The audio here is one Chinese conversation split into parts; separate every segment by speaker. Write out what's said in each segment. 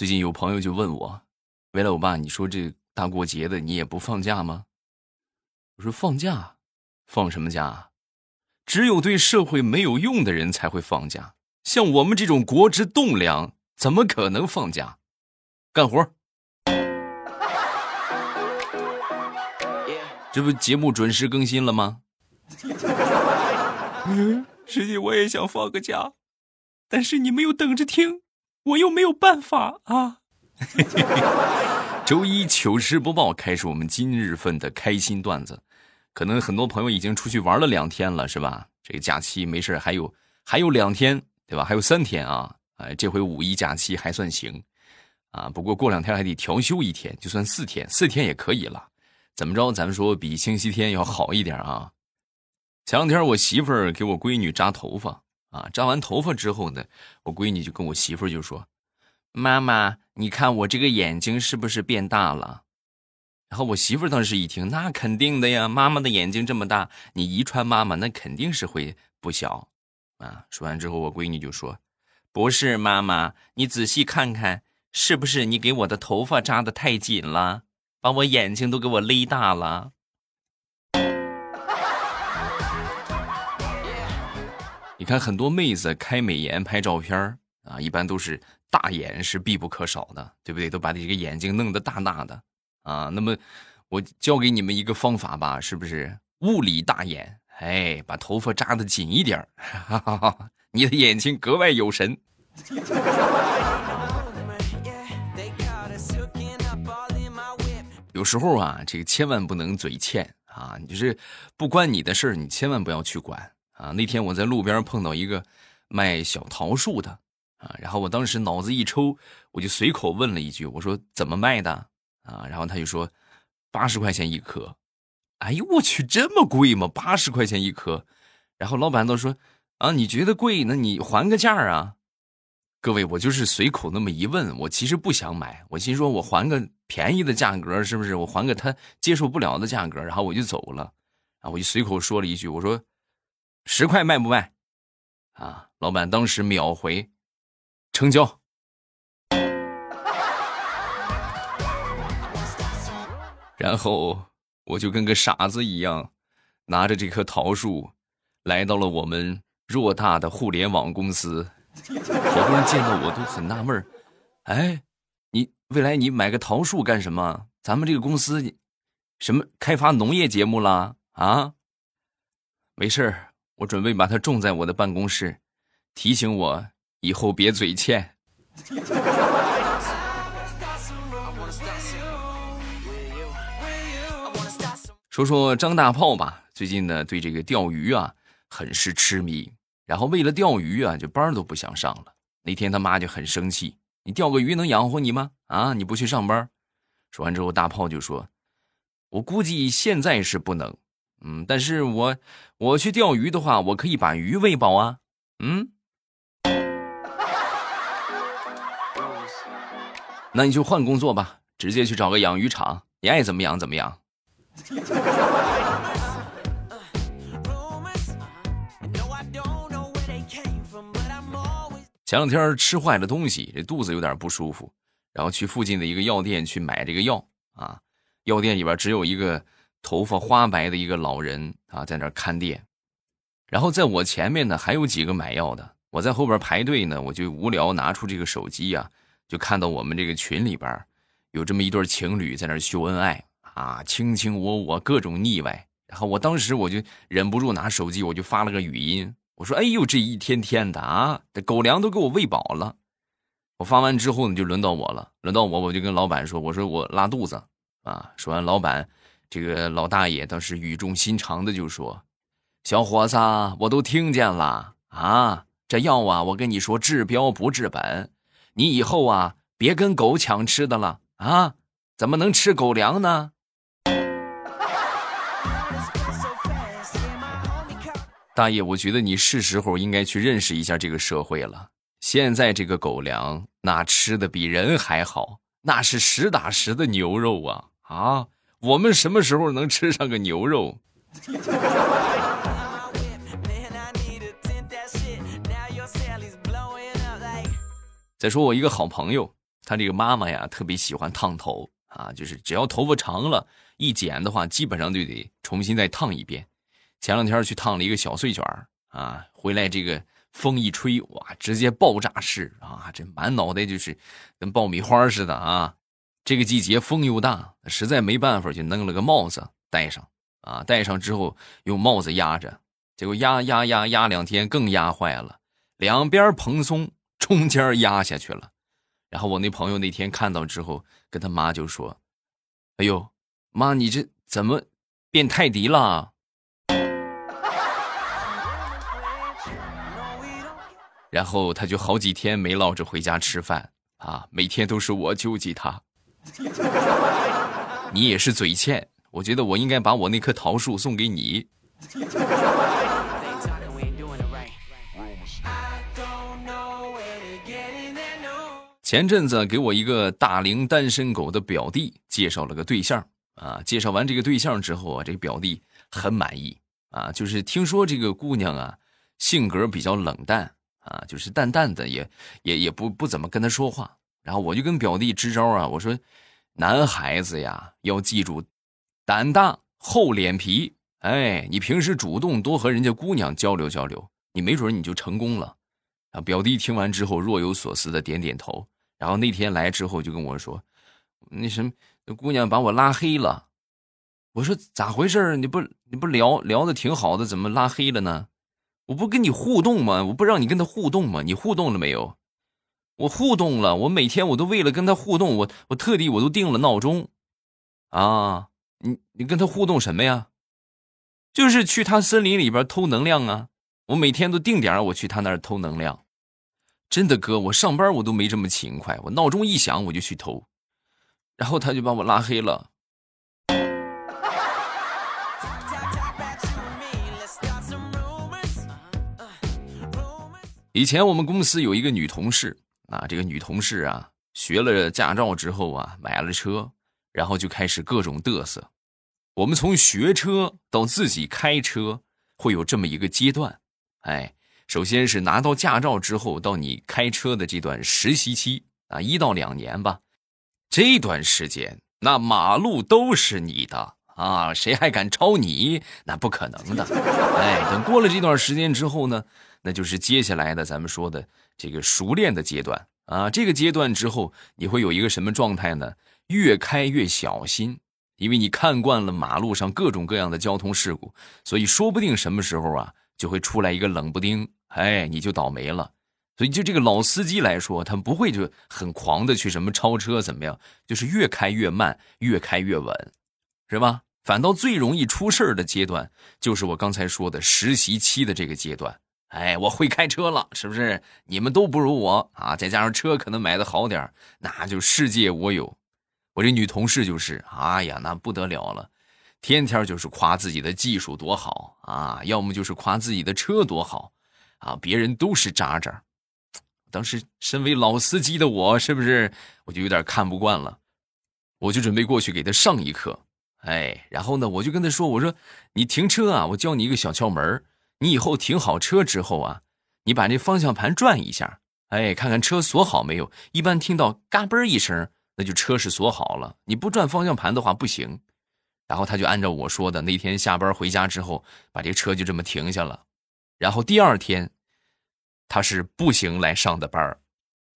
Speaker 1: 最近有朋友就问我，未来我爸，你说这大过节的你也不放假吗？我说放假，放什么假？只有对社会没有用的人才会放假，像我们这种国之栋梁，怎么可能放假？干活。这不节目准时更新了吗？
Speaker 2: 嗯，实际我也想放个假，但是你们又等着听，我又没有办法啊。
Speaker 1: 周一糗事播报开始，我们今日份的开心段子。可能很多朋友已经出去玩了两天了，是吧？这个假期没事还有还有两天，对吧？还有三天啊！哎，这回五一假期还算行啊。不过过两天还得调休一天，就算四天，四天也可以了。怎么着？咱们说比星期天要好一点啊！前两天我媳妇儿给我闺女扎头发啊，扎完头发之后呢，我闺女就跟我媳妇就说：“妈妈，你看我这个眼睛是不是变大了？”然后我媳妇当时一听，那肯定的呀，妈妈的眼睛这么大，你遗传妈妈，那肯定是会不小啊。说完之后，我闺女就说：“不是妈妈，你仔细看看，是不是你给我的头发扎的太紧了？”把我眼睛都给我勒大了。你看，很多妹子开美颜拍照片啊，一般都是大眼是必不可少的，对不对？都把你这个眼睛弄得大大的啊。那么，我教给你们一个方法吧，是不是？物理大眼，哎，把头发扎的紧一点 你的眼睛格外有神。有时候啊，这个千万不能嘴欠啊！你就是不关你的事儿，你千万不要去管啊！那天我在路边碰到一个卖小桃树的啊，然后我当时脑子一抽，我就随口问了一句：“我说怎么卖的啊？”然后他就说：“八十块钱一颗。”哎呦我去，这么贵吗？八十块钱一颗？然后老板都说：“啊，你觉得贵？那你还个价啊？”各位，我就是随口那么一问，我其实不想买，我心说我还个便宜的价格，是不是？我还个他接受不了的价格，然后我就走了，啊，我就随口说了一句，我说十块卖不卖？啊，老板当时秒回，成交。然后我就跟个傻子一样，拿着这棵桃树，来到了我们偌大的互联网公司。好多人见到我都很纳闷，哎，你未来你买个桃树干什么？咱们这个公司，什么开发农业节目了啊？没事，我准备把它种在我的办公室，提醒我以后别嘴欠。说说张大炮吧，最近呢对这个钓鱼啊很是痴迷。然后为了钓鱼啊，就班都不想上了。那天他妈就很生气：“你钓个鱼能养活你吗？啊，你不去上班？”说完之后，大炮就说：“我估计现在是不能，嗯，但是我我去钓鱼的话，我可以把鱼喂饱啊，嗯，那你就换工作吧，直接去找个养鱼场，你爱怎么养怎么养。”前两天吃坏了东西，这肚子有点不舒服，然后去附近的一个药店去买这个药啊。药店里边只有一个头发花白的一个老人啊，在那看店。然后在我前面呢，还有几个买药的。我在后边排队呢，我就无聊拿出这个手机啊，就看到我们这个群里边有这么一对情侣在那秀恩爱啊，卿卿我我，各种腻歪。然后我当时我就忍不住拿手机，我就发了个语音。我说：“哎呦，这一天天的啊，这狗粮都给我喂饱了。”我发完之后呢，就轮到我了。轮到我，我就跟老板说：“我说我拉肚子啊。”说完，老板这个老大爷当时语重心长的就说：“小伙子，我都听见了啊，这药啊，我跟你说治标不治本，你以后啊别跟狗抢吃的了啊，怎么能吃狗粮呢？” 大爷，我觉得你是时候应该去认识一下这个社会了。现在这个狗粮，那吃的比人还好，那是实打实的牛肉啊！啊，我们什么时候能吃上个牛肉？再说我一个好朋友，他这个妈妈呀，特别喜欢烫头啊，就是只要头发长了，一剪的话，基本上就得重新再烫一遍。前两天去烫了一个小碎卷啊，回来这个风一吹，哇，直接爆炸式啊，这满脑袋就是 跟爆米花似的啊。这个季节风又大，实在没办法，就弄了个帽子戴上啊，戴上之后用帽子压着，结果压压压压两天更压坏了，两边蓬松，中间压下去了。然后我那朋友那天看到之后，跟他妈就说：“哎呦，妈，你这怎么变泰迪了？”然后他就好几天没落着回家吃饭啊，每天都是我救济他。你也是嘴欠，我觉得我应该把我那棵桃树送给你。前阵子给我一个大龄单身狗的表弟介绍了个对象啊，介绍完这个对象之后啊，这个表弟很满意啊，就是听说这个姑娘啊性格比较冷淡啊，就是淡淡的，也也也不不怎么跟他说话。然后我就跟表弟支招啊，我说男孩子呀要记住，胆大厚脸皮，哎，你平时主动多和人家姑娘交流交流，你没准你就成功了。啊，表弟听完之后若有所思的点点头。然后那天来之后就跟我说：“那什么，那姑娘把我拉黑了。”我说：“咋回事你不你不聊聊的挺好的，怎么拉黑了呢？我不跟你互动吗？我不让你跟他互动吗？你互动了没有？我互动了。我每天我都为了跟他互动，我我特地我都定了闹钟。啊，你你跟他互动什么呀？就是去他森林里边偷能量啊！我每天都定点我去他那儿偷能量。”真的哥，我上班我都没这么勤快，我闹钟一响我就去偷，然后他就把我拉黑了。以前我们公司有一个女同事啊，这个女同事啊，学了驾照之后啊，买了车，然后就开始各种嘚瑟。我们从学车到自己开车，会有这么一个阶段，哎。首先是拿到驾照之后，到你开车的这段实习期啊，一到两年吧。这段时间，那马路都是你的啊，谁还敢超你？那不可能的。哎，等过了这段时间之后呢，那就是接下来的咱们说的这个熟练的阶段啊。这个阶段之后，你会有一个什么状态呢？越开越小心，因为你看惯了马路上各种各样的交通事故，所以说不定什么时候啊，就会出来一个冷不丁。哎，你就倒霉了，所以就这个老司机来说，他不会就很狂的去什么超车怎么样，就是越开越慢，越开越稳，是吧？反倒最容易出事的阶段，就是我刚才说的实习期的这个阶段。哎，我会开车了，是不是？你们都不如我啊！再加上车可能买的好点那就世界我有。我这女同事就是，哎呀，那不得了了，天天就是夸自己的技术多好啊，要么就是夸自己的车多好。啊，别人都是渣渣，当时身为老司机的我，是不是我就有点看不惯了？我就准备过去给他上一课。哎，然后呢，我就跟他说：“我说你停车啊，我教你一个小窍门你以后停好车之后啊，你把这方向盘转一下，哎，看看车锁好没有。一般听到嘎嘣一声，那就车是锁好了。你不转方向盘的话不行。”然后他就按照我说的，那天下班回家之后，把这车就这么停下了。然后第二天，他是步行来上的班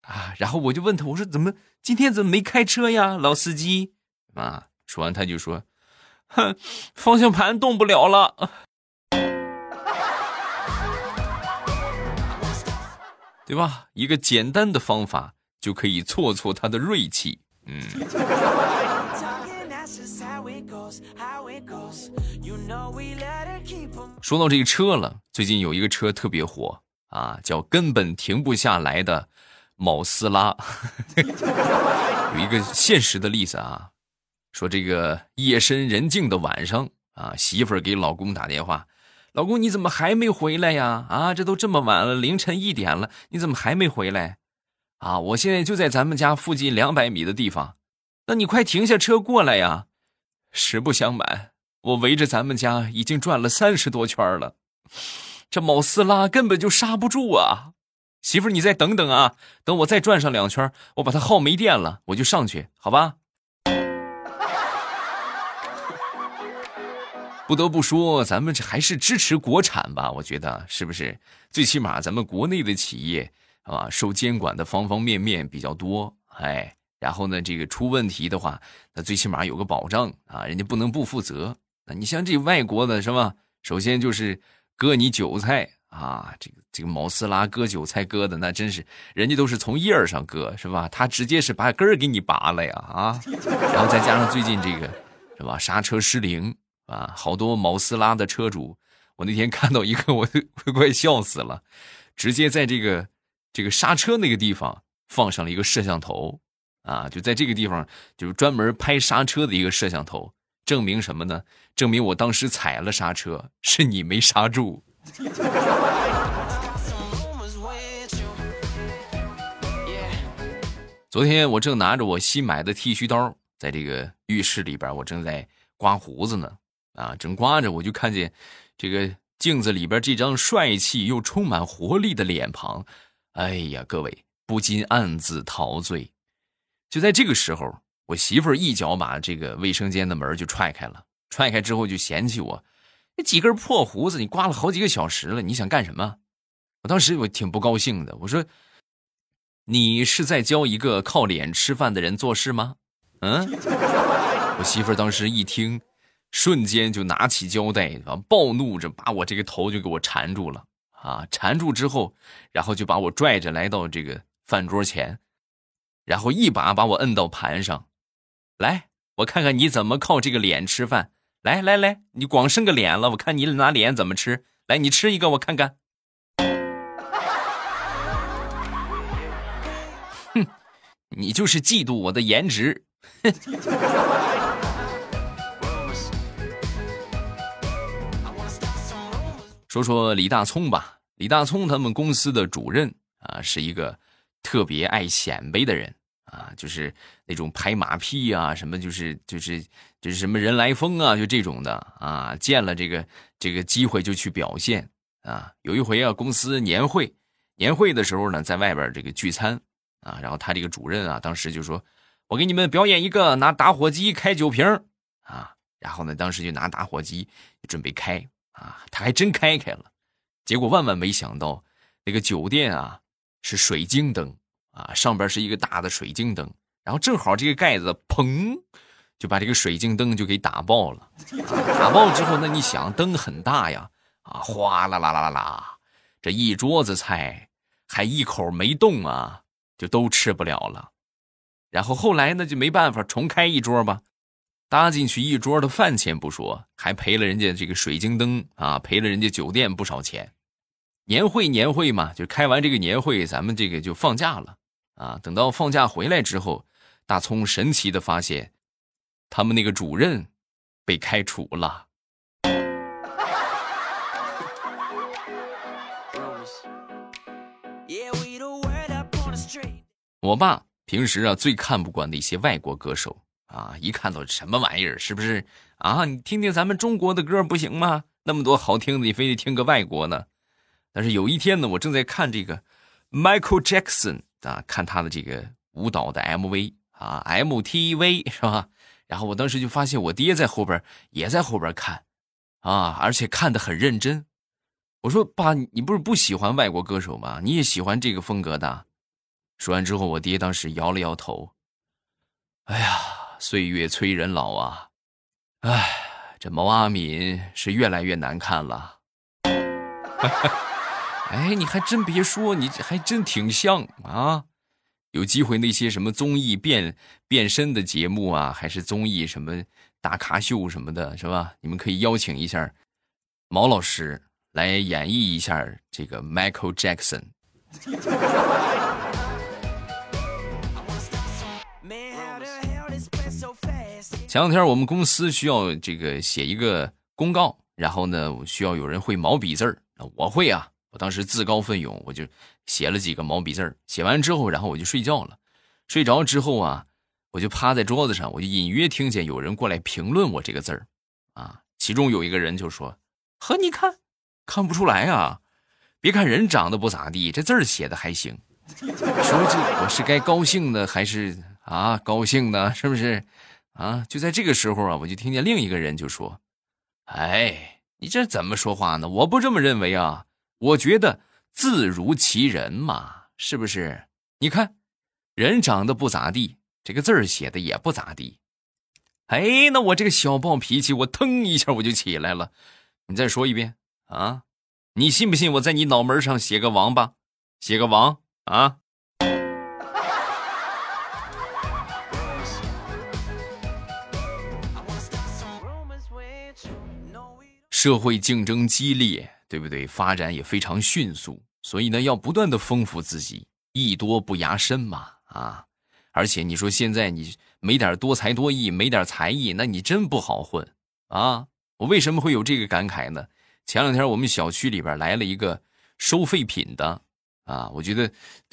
Speaker 1: 啊。然后我就问他，我说怎么今天怎么没开车呀，老司机？啊，说完他就说，哼，方向盘动不了了，对吧？一个简单的方法就可以挫挫他的锐气，嗯。说到这个车了，最近有一个车特别火啊，叫根本停不下来的某斯拉。有一个现实的例子啊，说这个夜深人静的晚上啊，媳妇儿给老公打电话：“老公，你怎么还没回来呀？啊，这都这么晚了，凌晨一点了，你怎么还没回来？啊，我现在就在咱们家附近两百米的地方，那你快停下车过来呀！实不相瞒。”我围着咱们家已经转了三十多圈了，这某斯拉根本就刹不住啊！媳妇，你再等等啊，等我再转上两圈，我把它耗没电了，我就上去，好吧？不得不说，咱们这还是支持国产吧？我觉得是不是？最起码咱们国内的企业啊，受监管的方方面面比较多，哎，然后呢，这个出问题的话，那最起码有个保障啊，人家不能不负责。那你像这外国的是吧？首先就是割你韭菜啊，这个这个毛斯拉割韭菜割的那真是，人家都是从叶儿上割是吧？他直接是把根儿给你拔了呀啊！然后再加上最近这个是吧，刹车失灵。啊，好多毛斯拉的车主，我那天看到一个，我都快笑死了，直接在这个这个刹车那个地方放上了一个摄像头，啊，就在这个地方就是专门拍刹车的一个摄像头，证明什么呢？证明我当时踩了刹车，是你没刹住。昨天我正拿着我新买的剃须刀，在这个浴室里边，我正在刮胡子呢。啊，正刮着，我就看见这个镜子里边这张帅气又充满活力的脸庞，哎呀，各位不禁暗自陶醉。就在这个时候，我媳妇儿一脚把这个卫生间的门就踹开了，踹开之后就嫌弃我：“那几根破胡子，你刮了好几个小时了，你想干什么？”我当时我挺不高兴的，我说：“你是在教一个靠脸吃饭的人做事吗？”嗯，我媳妇儿当时一听。瞬间就拿起胶带，暴怒着把我这个头就给我缠住了啊！缠住之后，然后就把我拽着来到这个饭桌前，然后一把把我摁到盘上，来，我看看你怎么靠这个脸吃饭。来来来，你光剩个脸了，我看你拿脸怎么吃。来，你吃一个我看看。哼，你就是嫉妒我的颜值。哼 说说李大聪吧，李大聪他们公司的主任啊，是一个特别爱显摆的人啊，就是那种拍马屁啊，什么就是就是就是什么人来疯啊，就这种的啊，见了这个这个机会就去表现啊。有一回啊，公司年会，年会的时候呢，在外边这个聚餐啊，然后他这个主任啊，当时就说：“我给你们表演一个拿打火机开酒瓶啊。”然后呢，当时就拿打火机准备开。啊，他还真开开了，结果万万没想到，那个酒店啊是水晶灯啊，上边是一个大的水晶灯，然后正好这个盖子砰就把这个水晶灯就给打爆了。打爆之后，那你想灯很大呀，啊，哗啦啦啦啦啦，这一桌子菜还一口没动啊，就都吃不了了。然后后来呢，就没办法重开一桌吧。搭进去一桌的饭钱不说，还赔了人家这个水晶灯啊，赔了人家酒店不少钱。年会年会嘛，就开完这个年会，咱们这个就放假了啊。等到放假回来之后，大葱神奇的发现，他们那个主任被开除了。我爸平时啊最看不惯的一些外国歌手。啊！一看到什么玩意儿，是不是啊？你听听咱们中国的歌不行吗？那么多好听的，你非得听个外国呢？但是有一天呢，我正在看这个 Michael Jackson 啊，看他的这个舞蹈的 MV 啊，MTV 是吧？然后我当时就发现我爹在后边也在后边看啊，而且看的很认真。我说爸，你不是不喜欢外国歌手吗？你也喜欢这个风格的？说完之后，我爹当时摇了摇头。哎呀！岁月催人老啊，哎，这毛阿敏是越来越难看了。哎，你还真别说，你还真挺像啊。有机会那些什么综艺变变身的节目啊，还是综艺什么大咖秀什么的，是吧？你们可以邀请一下毛老师来演绎一下这个 Michael Jackson。前两天我们公司需要这个写一个公告，然后呢需要有人会毛笔字儿，我会啊，我当时自告奋勇，我就写了几个毛笔字儿。写完之后，然后我就睡觉了。睡着之后啊，我就趴在桌子上，我就隐约听见有人过来评论我这个字儿，啊，其中有一个人就说：“呵，你看看不出来啊，别看人长得不咋地，这字儿写的还行。说这我是该高兴呢，还是啊高兴呢？是不是？啊！就在这个时候啊，我就听见另一个人就说：“哎，你这怎么说话呢？我不这么认为啊！我觉得字如其人嘛，是不是？你看，人长得不咋地，这个字儿写的也不咋地。哎，那我这个小暴脾气，我腾一下我就起来了。你再说一遍啊！你信不信我在你脑门上写个王八，写个王啊？”社会竞争激烈，对不对？发展也非常迅速，所以呢，要不断的丰富自己，艺多不压身嘛，啊！而且你说现在你没点多才多艺，没点才艺，那你真不好混啊！我为什么会有这个感慨呢？前两天我们小区里边来了一个收废品的，啊，我觉得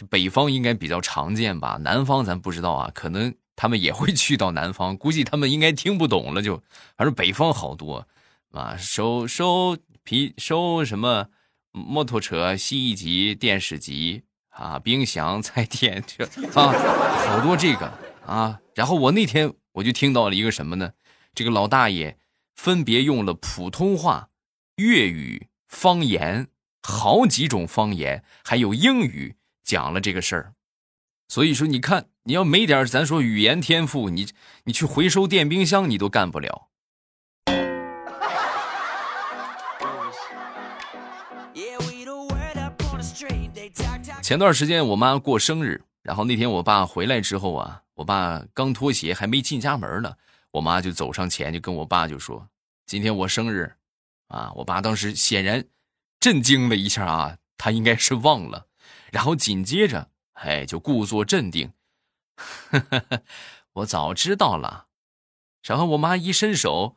Speaker 1: 北方应该比较常见吧，南方咱不知道啊，可能他们也会去到南方，估计他们应该听不懂了，就反正北方好多。啊，收收皮收什么摩托车、洗衣机、电视机啊，冰箱、菜电这啊，好多这个啊。然后我那天我就听到了一个什么呢？这个老大爷分别用了普通话、粤语、方言好几种方言，还有英语讲了这个事儿。所以说，你看，你要没点咱说语言天赋，你你去回收电冰箱，你都干不了。前段时间我妈过生日，然后那天我爸回来之后啊，我爸刚脱鞋还没进家门呢，我妈就走上前就跟我爸就说：“今天我生日，啊！”我爸当时显然震惊了一下啊，他应该是忘了，然后紧接着哎就故作镇定，我早知道了。然后我妈一伸手，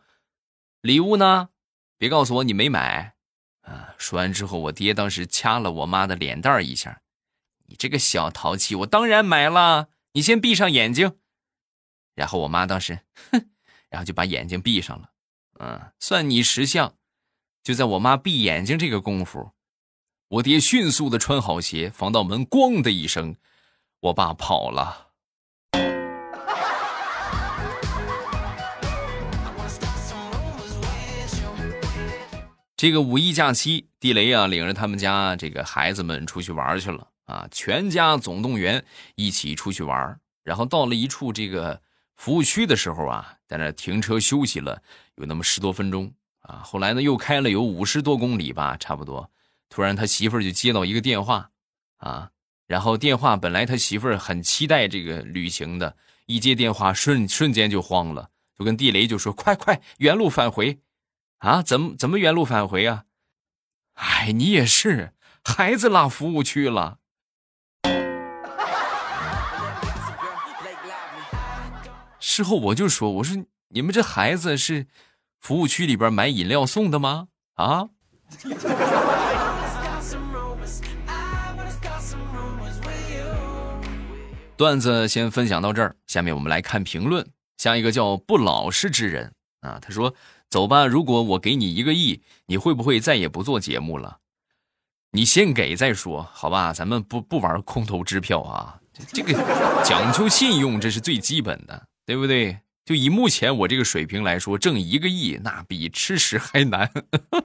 Speaker 1: 礼物呢？别告诉我你没买啊！说完之后，我爹当时掐了我妈的脸蛋一下。你这个小淘气，我当然买了。你先闭上眼睛，然后我妈当时，哼，然后就把眼睛闭上了。嗯，算你识相。就在我妈闭眼睛这个功夫，我爹迅速的穿好鞋，防盗门咣的一声，我爸跑了。这个五一假期，地雷啊，领着他们家这个孩子们出去玩去了。啊，全家总动员一起出去玩然后到了一处这个服务区的时候啊，在那停车休息了有那么十多分钟啊。后来呢，又开了有五十多公里吧，差不多。突然他媳妇儿就接到一个电话，啊，然后电话本来他媳妇儿很期待这个旅行的，一接电话瞬瞬间就慌了，就跟地雷就说：“快快原路返回，啊，怎么怎么原路返回啊？哎，你也是，孩子落服务区了。”事后我就说：“我说你们这孩子是服务区里边买饮料送的吗？啊？”段子先分享到这儿，下面我们来看评论。下一个叫不老实之人啊，他说：“走吧，如果我给你一个亿，你会不会再也不做节目了？你先给再说，好吧？咱们不不玩空头支票啊，这个讲究信用，这是最基本的。”对不对？就以目前我这个水平来说，挣一个亿那比吃屎还难。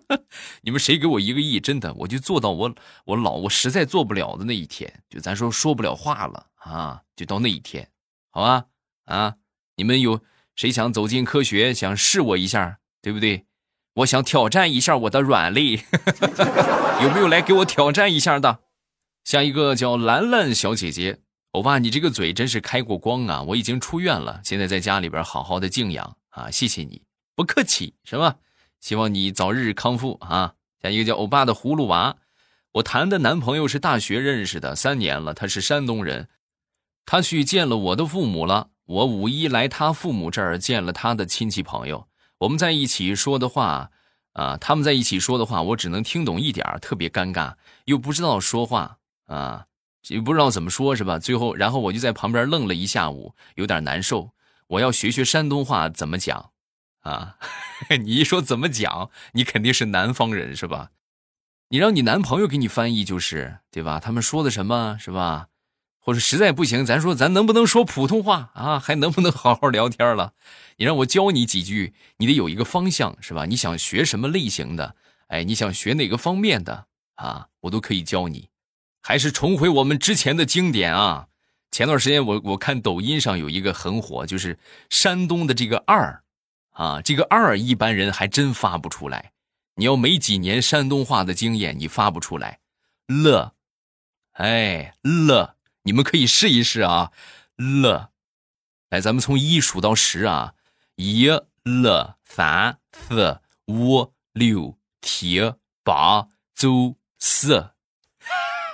Speaker 1: 你们谁给我一个亿，真的我就做到我我老我实在做不了的那一天，就咱说说不了话了啊，就到那一天，好吧？啊，你们有谁想走进科学，想试我一下，对不对？我想挑战一下我的软肋，有没有来给我挑战一下的？下一个叫兰兰小姐姐。欧巴，你这个嘴真是开过光啊！我已经出院了，现在在家里边好好的静养啊！谢谢你，不客气，是吧？希望你早日康复啊！下一个叫欧巴的葫芦娃，我谈的男朋友是大学认识的，三年了，他是山东人，他去见了我的父母了。我五一来他父母这儿见了他的亲戚朋友，我们在一起说的话啊，他们在一起说的话，我只能听懂一点特别尴尬，又不知道说话啊。也不知道怎么说，是吧？最后，然后我就在旁边愣了一下午，有点难受。我要学学山东话怎么讲，啊？你一说怎么讲，你肯定是南方人，是吧？你让你男朋友给你翻译就是对吧？他们说的什么是吧？或者实在不行，咱说咱能不能说普通话啊？还能不能好好聊天了？你让我教你几句，你得有一个方向是吧？你想学什么类型的？哎，你想学哪个方面的啊？我都可以教你。还是重回我们之前的经典啊！前段时间我我看抖音上有一个很火，就是山东的这个二，啊，这个二一般人还真发不出来。你要没几年山东话的经验，你发不出来。了，哎了，你们可以试一试啊。了，来，咱们从一数到十啊，一、二、三、四、五、六、七、八、九、十。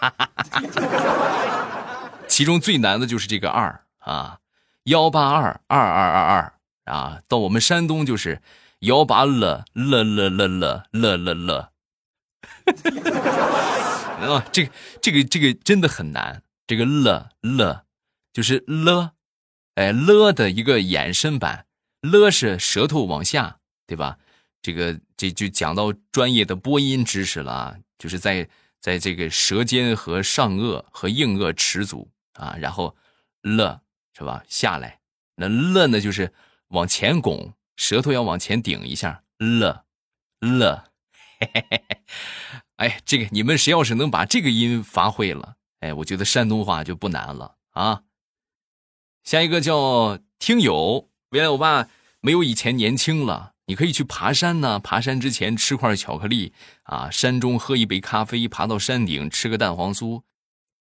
Speaker 1: 其中最难的就是这个二啊，幺八二二二二二啊，到我们山东就是幺八了了了了了了了了，啊，这个这个这个真的很难，这个了了就是了，哎了的一个衍生版，了是舌头往下，对吧？这个这就讲到专业的播音知识了，就是在。在这个舌尖和上颚和硬腭齿组啊，然后了是吧？下来那了呢，就是往前拱，舌头要往前顶一下了了。嘿嘿嘿哎，这个你们谁要是能把这个音发会了，哎，我觉得山东话就不难了啊。下一个叫听友，未来我爸没有以前年轻了。你可以去爬山呢，爬山之前吃块巧克力啊，山中喝一杯咖啡，爬到山顶吃个蛋黄酥。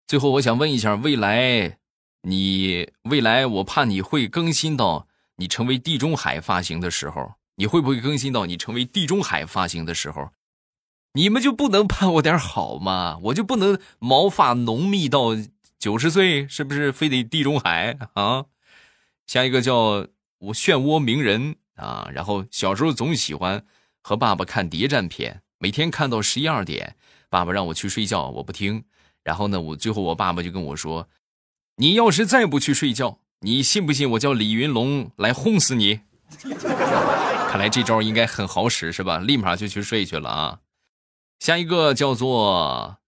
Speaker 1: 最后，我想问一下，未来你未来，我怕你会更新到你成为地中海发型的时候，你会不会更新到你成为地中海发型的时候？你们就不能盼我点好吗？我就不能毛发浓密到九十岁，是不是非得地中海啊？下一个叫我漩涡鸣人。啊，然后小时候总喜欢和爸爸看谍战片，每天看到十一二点，爸爸让我去睡觉，我不听。然后呢，我最后我爸爸就跟我说：“你要是再不去睡觉，你信不信我叫李云龙来轰死你？” 看来这招应该很好使，是吧？立马就去睡去了啊。下一个叫做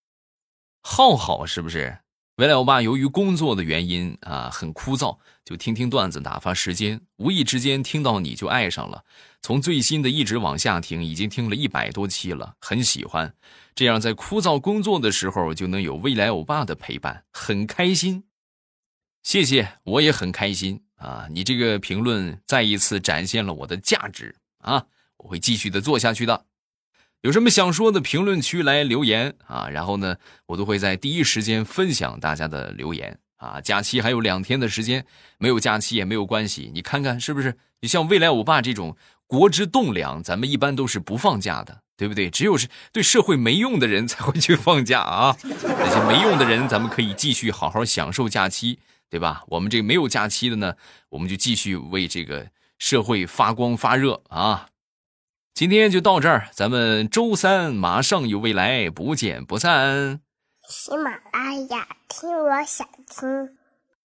Speaker 1: 浩浩，是不是？未来欧巴由于工作的原因啊，很枯燥，就听听段子打发时间。无意之间听到你就爱上了，从最新的一直往下听，已经听了一百多期了，很喜欢。这样在枯燥工作的时候就能有未来欧巴的陪伴，很开心。谢谢，我也很开心啊！你这个评论再一次展现了我的价值啊！我会继续的做下去的。有什么想说的，评论区来留言啊！然后呢，我都会在第一时间分享大家的留言啊。假期还有两天的时间，没有假期也没有关系。你看看是不是？你像未来我爸这种国之栋梁，咱们一般都是不放假的，对不对？只有是对社会没用的人才会去放假啊。那些没用的人，咱们可以继续好好享受假期，对吧？我们这没有假期的呢，我们就继续为这个社会发光发热啊。今天就到这儿，咱们周三马上有未来，不见不散。
Speaker 3: 喜马拉雅，听我想听。